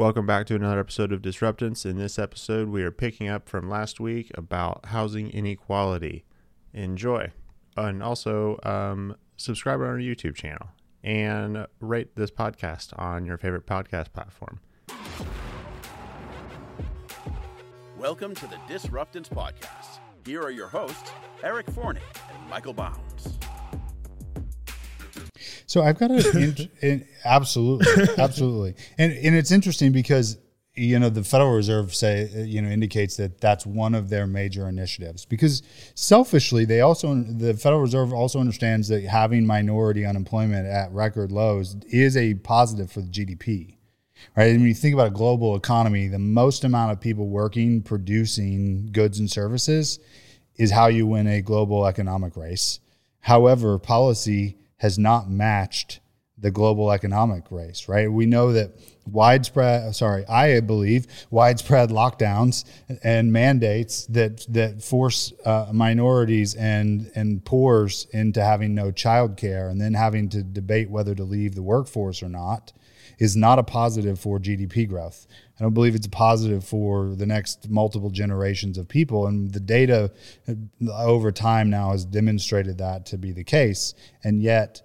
Welcome back to another episode of Disruptance. In this episode, we are picking up from last week about housing inequality. Enjoy. And also, um, subscribe on our YouTube channel and rate this podcast on your favorite podcast platform. Welcome to the Disruptance Podcast. Here are your hosts, Eric Forney and Michael Bounds. So I've got a in, in, absolutely, absolutely, and and it's interesting because you know the Federal Reserve say you know indicates that that's one of their major initiatives because selfishly they also the Federal Reserve also understands that having minority unemployment at record lows is a positive for the GDP. Right. And when you think about a global economy, the most amount of people working, producing goods and services is how you win a global economic race. However, policy has not matched the global economic race, right? We know that widespread, sorry, I believe widespread lockdowns and mandates that that force uh, minorities and and poors into having no child care and then having to debate whether to leave the workforce or not is not a positive for GDP growth. I don't believe it's a positive for the next multiple generations of people. And the data uh, over time now has demonstrated that to be the case. And yet,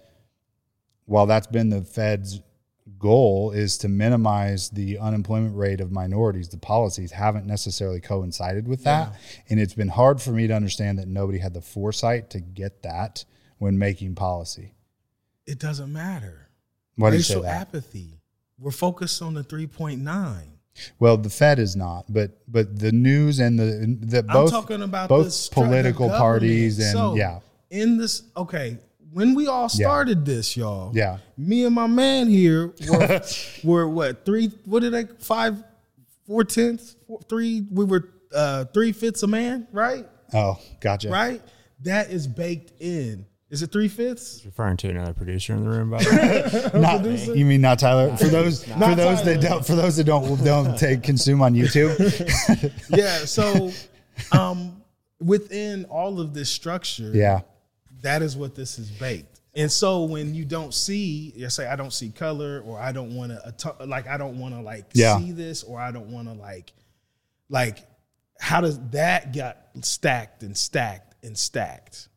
while that's been the Fed's goal is to minimize the unemployment rate of minorities, the policies haven't necessarily coincided with that. Yeah. And it's been hard for me to understand that nobody had the foresight to get that when making policy. It doesn't matter. Why do you say that? apathy. We're focused on the 3.9. Well, the Fed is not, but but the news and the the both I'm talking about both political parties and so, yeah. In this, okay, when we all started yeah. this, y'all. Yeah. Me and my man here were, were what three? What did I five, four tenths, four, three? We were uh, three fifths a man, right? Oh, gotcha. Right. That is baked in. Is it three fifths? referring to another producer in the room, by the way. not, you mean not Tyler? For those for those Tyler. that don't for those that don't don't take consume on YouTube. yeah. So, um, within all of this structure, yeah, that is what this is baked. And so when you don't see, you say I don't see color, or I don't want to, like I don't want to like yeah. see this, or I don't want to like, like, how does that get stacked and stacked and stacked?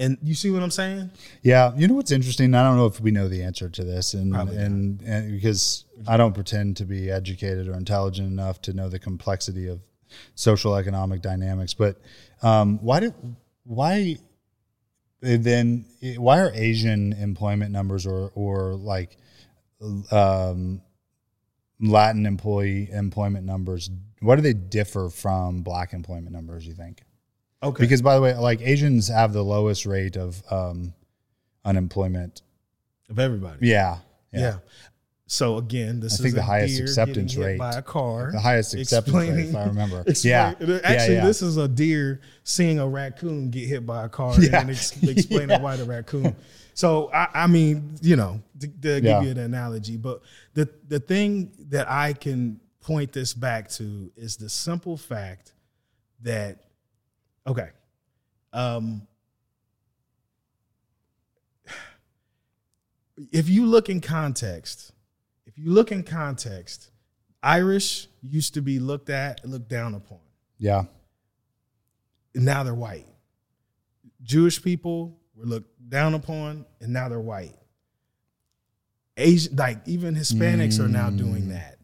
And you see what I'm saying? Yeah. You know what's interesting? I don't know if we know the answer to this, and and, and because I don't pretend to be educated or intelligent enough to know the complexity of social economic dynamics. But um, why did why then why are Asian employment numbers or or like um, Latin employee employment numbers? Why do they differ from Black employment numbers? You think? Okay. Because by the way, like Asians have the lowest rate of um, unemployment of everybody. Yeah, yeah. yeah. So again, this I think the highest acceptance rate by a car. The highest acceptance rate, if I remember. yeah, actually, yeah, yeah. this is a deer seeing a raccoon get hit by a car and ex- explaining why the raccoon. So I, I mean, you know, to, to give you an analogy, but the the thing that I can point this back to is the simple fact that okay, um, if you look in context if you look in context, Irish used to be looked at, and looked down upon. Yeah. And now they're white. Jewish people were looked down upon, and now they're white. Asian, like even Hispanics mm. are now doing mm. that.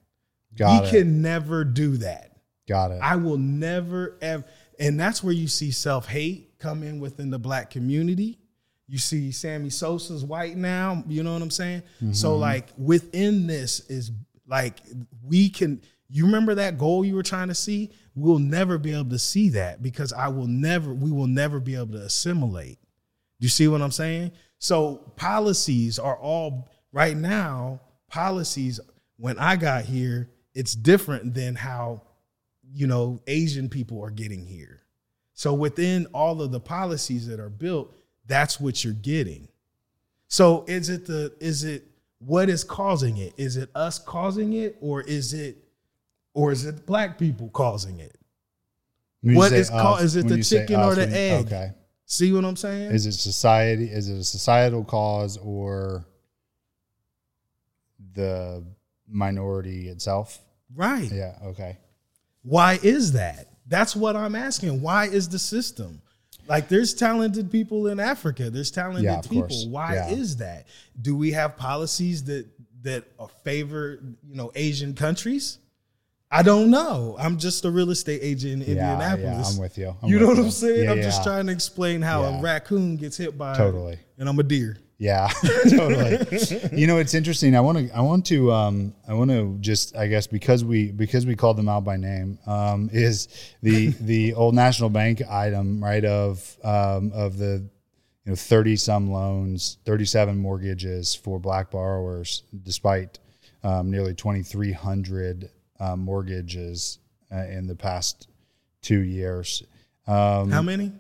Got we it. can never do that. Got it. I will never ever, and that's where you see self hate come in within the black community you see Sammy Sosa's white now, you know what I'm saying? Mm-hmm. So like within this is like we can you remember that goal you were trying to see? We'll never be able to see that because I will never we will never be able to assimilate. Do you see what I'm saying? So policies are all right now, policies when I got here, it's different than how you know Asian people are getting here. So within all of the policies that are built, that's what you're getting. So is it the is it what is causing it? Is it us causing it or is it or is it black people causing it? What is called is it the chicken or the egg? Okay. See what I'm saying? Is it society is it a societal cause or the minority itself. Right. Yeah. Okay. Why is that? That's what I'm asking. Why is the system? Like there's talented people in Africa. There's talented Yeah, people. course. Why Yeah. is that? Do we have policies that that favor, you know, Asian countries? I don't know. I'm just a real estate agent in Yeah, Indianapolis. yeah, I'm with you. I'm you know what you. I'm saying? I'm just trying to explain how a raccoon gets hit by Totally. and I'm a deer. Yeah, totally. you know, it's interesting. I want to, I want to, um, I want to just, I guess, because we, because we called them out by name, um, is the the old National Bank item, right? Of um, of the, you know, thirty some loans, thirty seven mortgages for black borrowers, despite um, nearly twenty three hundred uh, mortgages uh, in the past two years. Um, How many?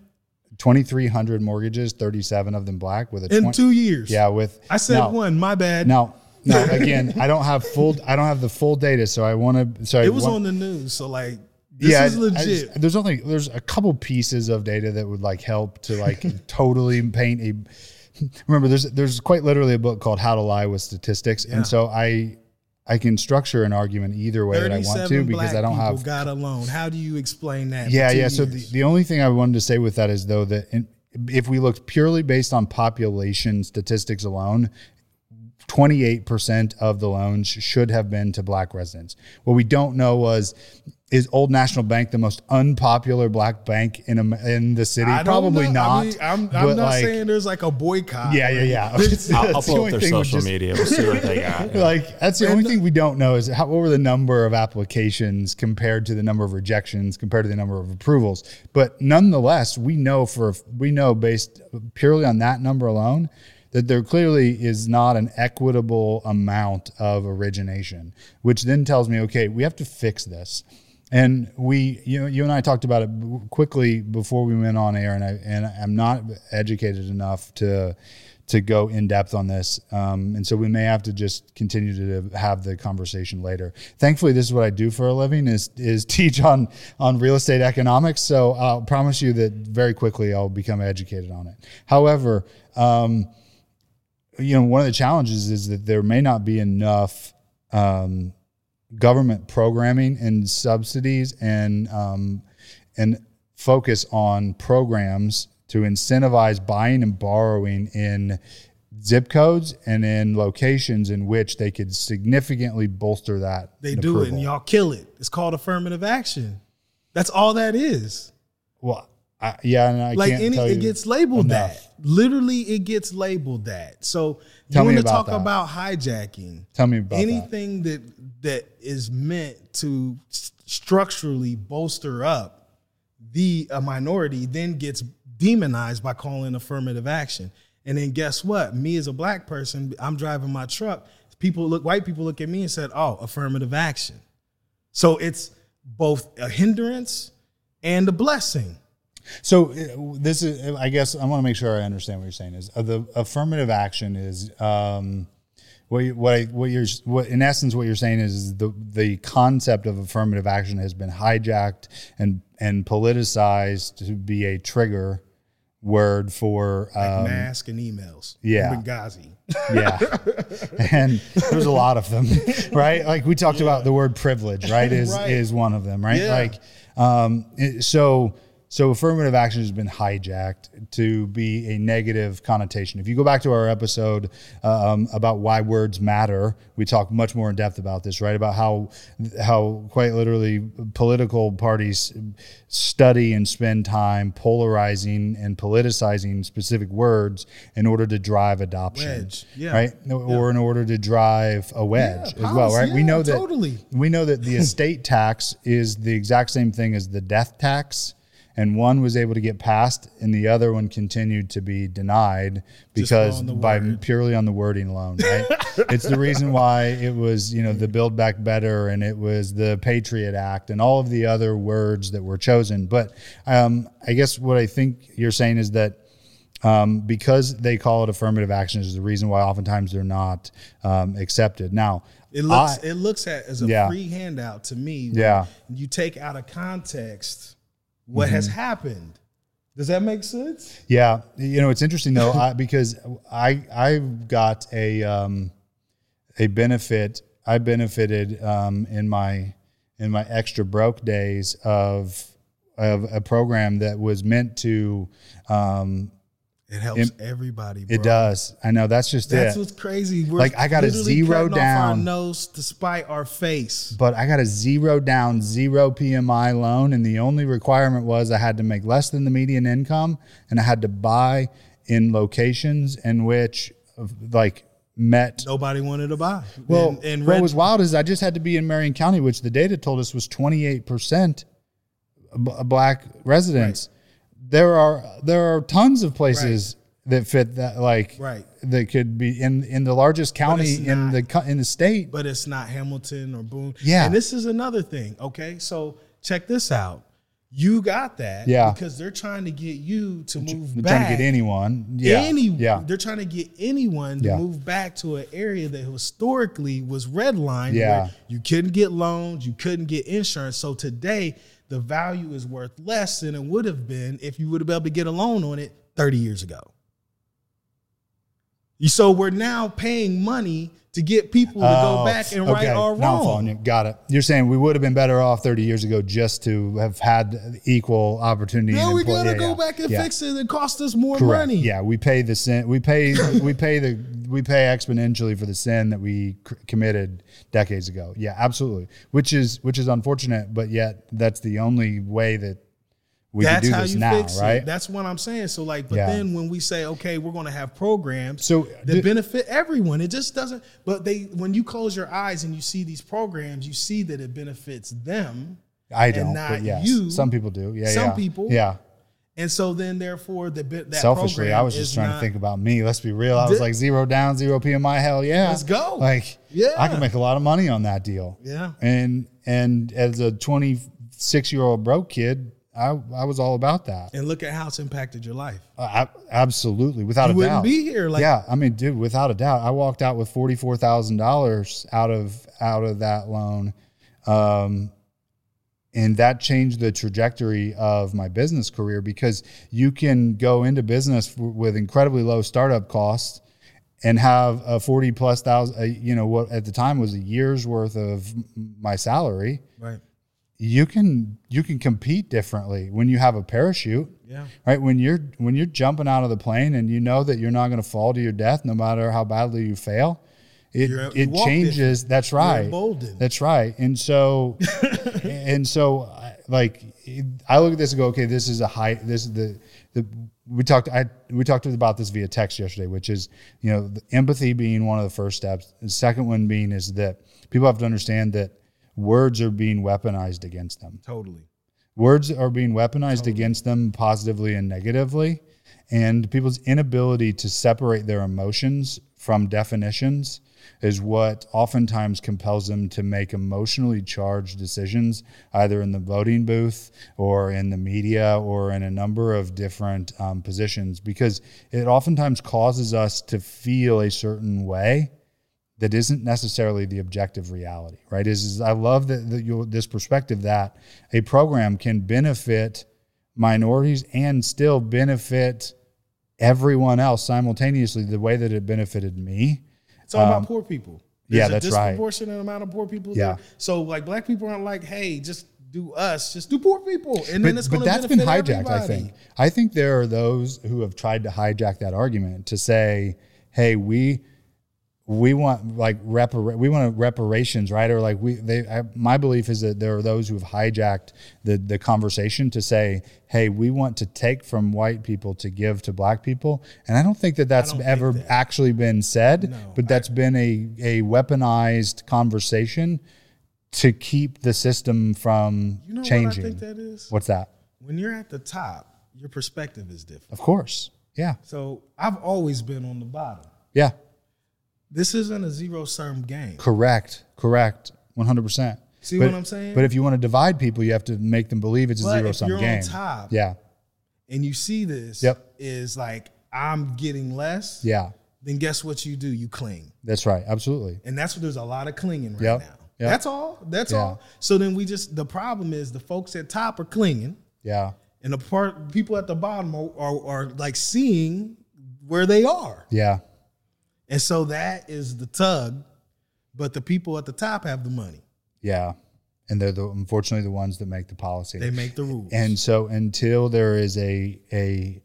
2,300 mortgages, 37 of them black with a In 20 two years. Yeah, with I said now, one. My bad. Now, now again, I don't have full. I don't have the full data, so I want to. So I it was want, on the news. So like, this yeah, is legit. just- there's only there's a couple pieces of data that would like help to like totally paint a. Remember, there's there's quite literally a book called How to Lie with Statistics, Yeah. and so I I can structure an argument either way that I want to because I don't have got a loan. How do you explain that? yeah, yeah. So the, the only thing I wanted to say with that is though that in, if we looked purely based on population statistics alone, 28% of the loans should have been to black residents. What we don't know was is Old National Bank the most unpopular black bank in Am- in the city? I Probably know. not. I mean, I'm, I'm not like, saying there's like a boycott. Yeah, yeah, yeah. I'll, I'll That's the pull up their social just- media. We'll see what they got. like that's the only thing we don't know is how, what were the number of applications compared to the number of rejections compared to the number of approvals but nonetheless we know for we know based purely on that number alone that there clearly is not an equitable amount of origination which then tells me okay we have to fix this and we, you know, you and I talked about it quickly before we went on air, and I and I'm not educated enough to to go in depth on this, um, and so we may have to just continue to have the conversation later. Thankfully, this is what I do for a living is is teach on on real estate economics. So I'll promise you that very quickly I'll become educated on it. However, um, you know, one of the challenges is that there may not be enough. Um, government programming and subsidies and um, and focus on programs to incentivize buying and borrowing in zip codes and in locations in which they could significantly bolster that. they do it and y'all kill it. It's called affirmative action. That's all that is. Well, I, yeah, and I like can't any, it gets labeled enough. that. Literally, it gets labeled that. So Tell you want to talk that. about hijacking? Tell me about anything that. that is meant to structurally bolster up the a minority then gets demonized by calling affirmative action. And then guess what? Me as a black person, I'm driving my truck. People look, white people look at me and said, "Oh, affirmative action." So it's both a hindrance and a blessing. So uh, this is, I guess, I want to make sure I understand what you're saying. Is uh, the affirmative action is um, what you, what I, what you're what in essence what you're saying is the the concept of affirmative action has been hijacked and and politicized to be a trigger word for Like um, mask and emails. yeah. Benghazi. yeah and there's a lot of them right like we talked about the word privilege right is Right. is one of them right Yeah. like um so so affirmative action has been hijacked to be a negative connotation. If you go back to our episode um, about why words matter we talk much more in depth about this right? About how how quite literally political parties study and spend time polarizing and politicizing specific words in order to drive adoption Wedge, yeah. right? Or in order to drive a wedge Yeah, as well right? We know that totally. we know that the estate tax is the exact same thing as the death tax and one was able to get passed and the other one continued to be denied because by word. purely on the wording alone right it's the reason why it was you know the build back better and it was the patriot act and all of the other words that were chosen but um, i guess what i think you're saying is that um, because they call it affirmative action is the reason why oftentimes they're not um, accepted now It looks I- it looks at as a Yeah. free handout to me. Yeah. You take out of context what has Mm-hmm. happened. Does that make sense? Yeah, you know it's interesting though I, because I I got a um, a benefit I benefited um, in my in my extra broke days of of a program that was meant to. Um, It helps everybody. Bro. it does. I know that's just That's it. what's crazy. We're Like, I got a zero off our down. nose to spite our face. but I got a zero down, zero PMI loan, and the only requirement was I had to make less than the median income, and I had to buy in locations in which, like, met. Nobody wanted to buy. Well, and, and what was wild is I just had to be in Marion County, which the data told us was twenty eight percent black residents. There are there are tons of places that fit that like Right. that could be in in the largest county it's in not. the in the state. but it's not Hamilton or Boone. Yeah. And this is another thing. Okay. So check this out. You got that. Yeah. Because they're trying to get you to move They're back. trying to get anyone. Yeah. Any, yeah. They're trying to get anyone to Yeah. move back to an area that historically was redlined. Yeah. Where you couldn't get loans, you couldn't get insurance. So today, the value is worth less than it would have been if you would have been able to get a loan on it 30 years ago. You- So we're now paying money to get people to go Oh, back and right our Now I'm following wrong. you. Got it. You're saying we would have been better off 30 years ago just to have had equal opportunity. Now we gotta yeah, go yeah. back and Yeah. fix it. It cost us more Correct. money. Yeah, we pay the sin. We pay. we pay the. We pay exponentially for the sin that we c- committed decades ago. Yeah, absolutely. Which is which is unfortunate, but yet that's the only way that we That's do how this you now, fix right? it. That's what I'm saying. So like, but Yeah. then when we say, okay, we're going to have programs So, that benefit everyone, it just doesn't. But they, when you close your eyes and you see these programs, you see that it benefits them, I don't, not but yes, you. some people do. Yeah, Some yeah. people. Yeah. and so then therefore the bit that Selfishly, I was just trying to think about me. Let's be real. I was like zero down, zero PMI. Hell yeah, Let's go. Like, Yeah. I can make a lot of money on that deal. Yeah. and and as a 26 year old broke kid, I I was all about that. And look at how it's impacted your life. Uh, ab- absolutely, without You a wouldn't doubt. be here. Like, yeah, I mean, dude, without a doubt, I walked out with forty four thousand dollars out of out of that loan, um, and that changed the trajectory of my business career because you can go into business w- with incredibly low startup costs and have a forty plus thousand, uh, you know, what at the time was a year's worth of my salary. right. You can you can compete differently when you have a parachute Yeah. right? When you're when you're jumping out of the plane and you know that you're not going to fall to your death no matter how badly you fail it You're- it changes. that's right. emboldened. that's right. And so and so like i look at this and go okay this is a high this is the the we talked i we talked about this via text yesterday which is you know the empathy being one of the first steps. The second one being is that people have to understand that words are being weaponized against them Totally. words are being weaponized against them positively and negatively and people's inability to separate their emotions from definitions is what oftentimes compels them to make emotionally charged decisions either in the voting booth or in the media or in a number of different um, positions because it oftentimes causes us to feel a certain way that isn't necessarily the objective reality, right? Is, is I love that, that you this perspective that a program can benefit minorities and still benefit everyone else simultaneously the way that it benefited me. It's all about poor people. Um, yeah, There's that's a right. disproportionate amount of poor people. Yeah. there. So like black people aren't like, hey, just do us, just do poor people, and then it's going to that's been hijacked. I everybody. think. I think there are those who have tried to hijack that argument to say, "Hey, we we want like repara- we want reparations, right?" Or like we they. I, my belief is that there are those who have hijacked the the conversation to say, "Hey, we want to take from white people to give to black people," and I don't think that that's ever that. actually been said. No, but that's been a a weaponized conversation to keep the system from You know changing. what I think that is? What's that? When you're at the top, your perspective is different. Of course. Yeah. So I've always been on the bottom. Yeah. This isn't a zero sum game. Correct. Correct. 100%. See But- what I'm saying? But if you want to divide people, you have to make them believe it's a zero if sum you're on top- Yeah. and you see this Yep. is like I'm getting less, Yeah. then guess what you do? You cling. That's right. Absolutely. And that's what there's a lot of clinging right Yep. now. Yep. That's all. That's Yeah. all. So then we just the problem is the folks at top are clinging, Yeah. and the part people at the bottom are, are, are like seeing where they are, Yeah. And so that is the tug but the people at the top have the money. Yeah. And they're the unfortunately the ones that make the policy. They make the rules. And so until there is a a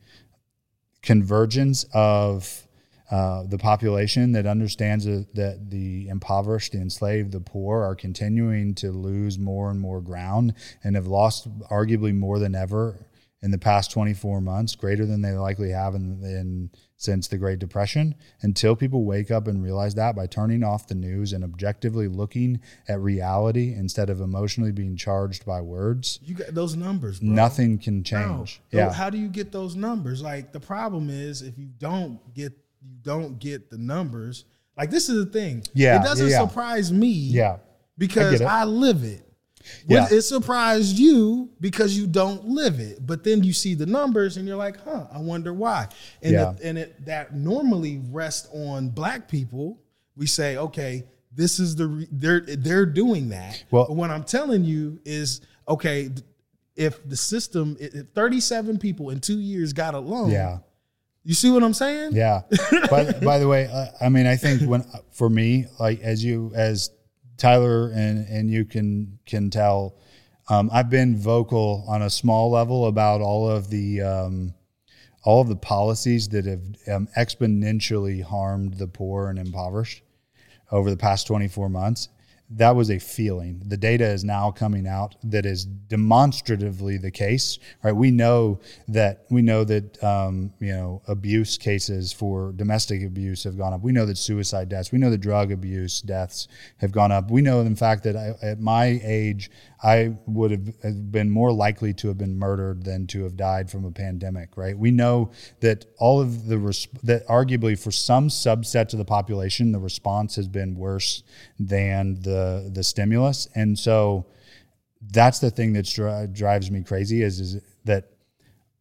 convergence of uh, the population that understands that, that the impoverished, the enslaved, the poor are continuing to lose more and more ground and have lost arguably more than ever in the past 24 months, greater than they likely have in, in since the Great Depression. Until people wake up and realize that by turning off the news and objectively looking at reality instead of emotionally being charged by words, you got those numbers, bro. nothing can change. So Yeah. How do you get those numbers? Like the problem is if you don't get you don't get the numbers. Like this is the thing. Yeah, It doesn't yeah, surprise me. Yeah. Because it. I, live it. Yeah. It surprised you because you don't live it. But then you see the numbers and you're like, huh, I wonder why. And Yeah. it, and it that normally rests on black people. We say, okay, this is the re- they're they're doing that. Well- but what I'm telling you is, okay, if the system, if 37 people in two years got a loan, Yeah. you see what I'm saying? Yeah. by, by the way, uh, I mean, I think when for me, like as you as Tyler and and you can can tell, um, I've been vocal on a small level about all of the um, all of the policies that have um, exponentially harmed the poor and impoverished over the past 24 months. That was a feeling. The data is now coming out that is demonstratively the case. Right? We know that we know that um, you know abuse cases for domestic abuse have gone up. We know that suicide deaths. We know that drug abuse deaths have gone up. We know, in fact, that I, at my age, I would have been more likely to have been murdered than to have died from a pandemic. Right? We know that all of the that arguably for some subsets of the population, the response has been worse than the the stimulus, and so that's the thing that dri- drives me crazy is is that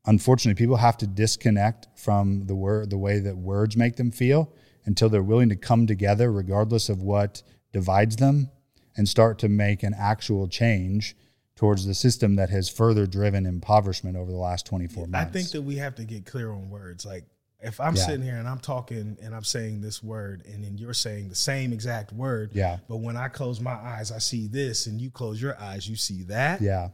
unfortunately people have to disconnect from the word the way that words make them feel until they're willing to come together regardless of what divides them and start to make an actual change towards the system that has further driven impoverishment over the last 24 months. I think that we have to get clear on words. Like if I'm Yeah. sitting here and I'm talking and I'm saying this word and then you're saying the same exact word. Yeah. But when I close my eyes, I see this and you close your eyes, you see that. yeah.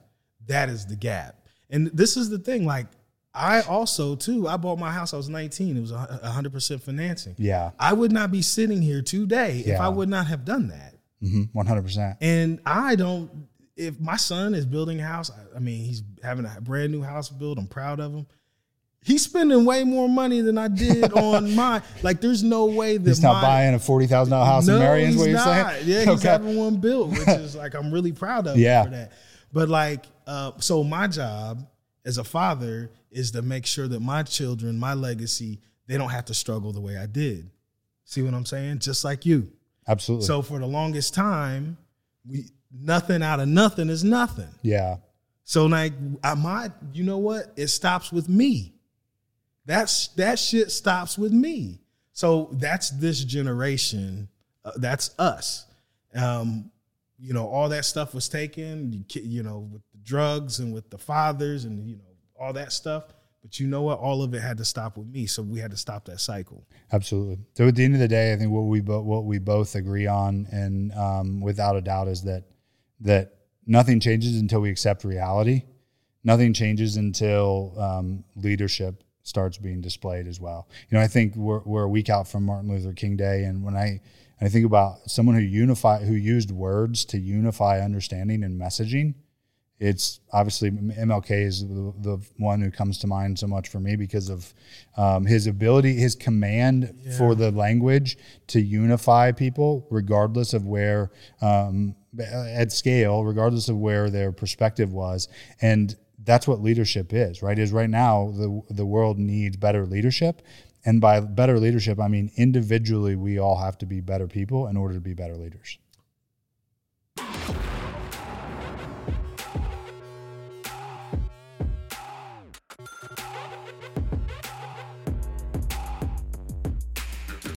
That is the gap. And this is the thing. Like I also too, I bought my house. I was 19. It was a a hundred percent financing. Yeah. I would not be sitting here today if I would not have done that. Hmm 100%. And I don't. If my son is building a house, I- I mean, he's having a brand new house built. I'm proud of him. He's spending way more money than I did on mine. Like, there's no way that He's not my- buying a $40,000 house in Marion, is what you're not. saying? Yeah, he's Okay. having one built, which is like I'm really proud of Yeah. him for that. But like, uh, so my job as a father is to make sure that my children, my legacy, they don't have to struggle the way I did. See what I'm saying? Just like you. Absolutely. So for the longest time, we nothing out of nothing is nothing. yeah. So like I might, you know what? It stops with me. That's that shit stops with me. So that's this generation. Uh, that's us. Um, you know, all that stuff was taken. You, you know, with the drugs and with the fathers and you know all that stuff. But you know what? All of it had to stop with me. So we had to stop that cycle. Absolutely. So at the end of the day, I think what we bo- what we both agree on, and um, without a doubt, is that that nothing changes until we accept reality. Nothing changes until um, leadership starts being displayed as well. You know, I think we're, we're a week out from Martin Luther King Day, and when I I think about someone who unify who used words to unify understanding and messaging, it's obviously MLK is the, the one who comes to mind so much for me because of um, his ability, his command for the language to unify people, regardless of where, um, at scale, regardless of where their perspective was, and that's what leadership is, right? Is right now the the world needs better leadership, and by better leadership, I mean individually we all have to be better people in order to be better leaders.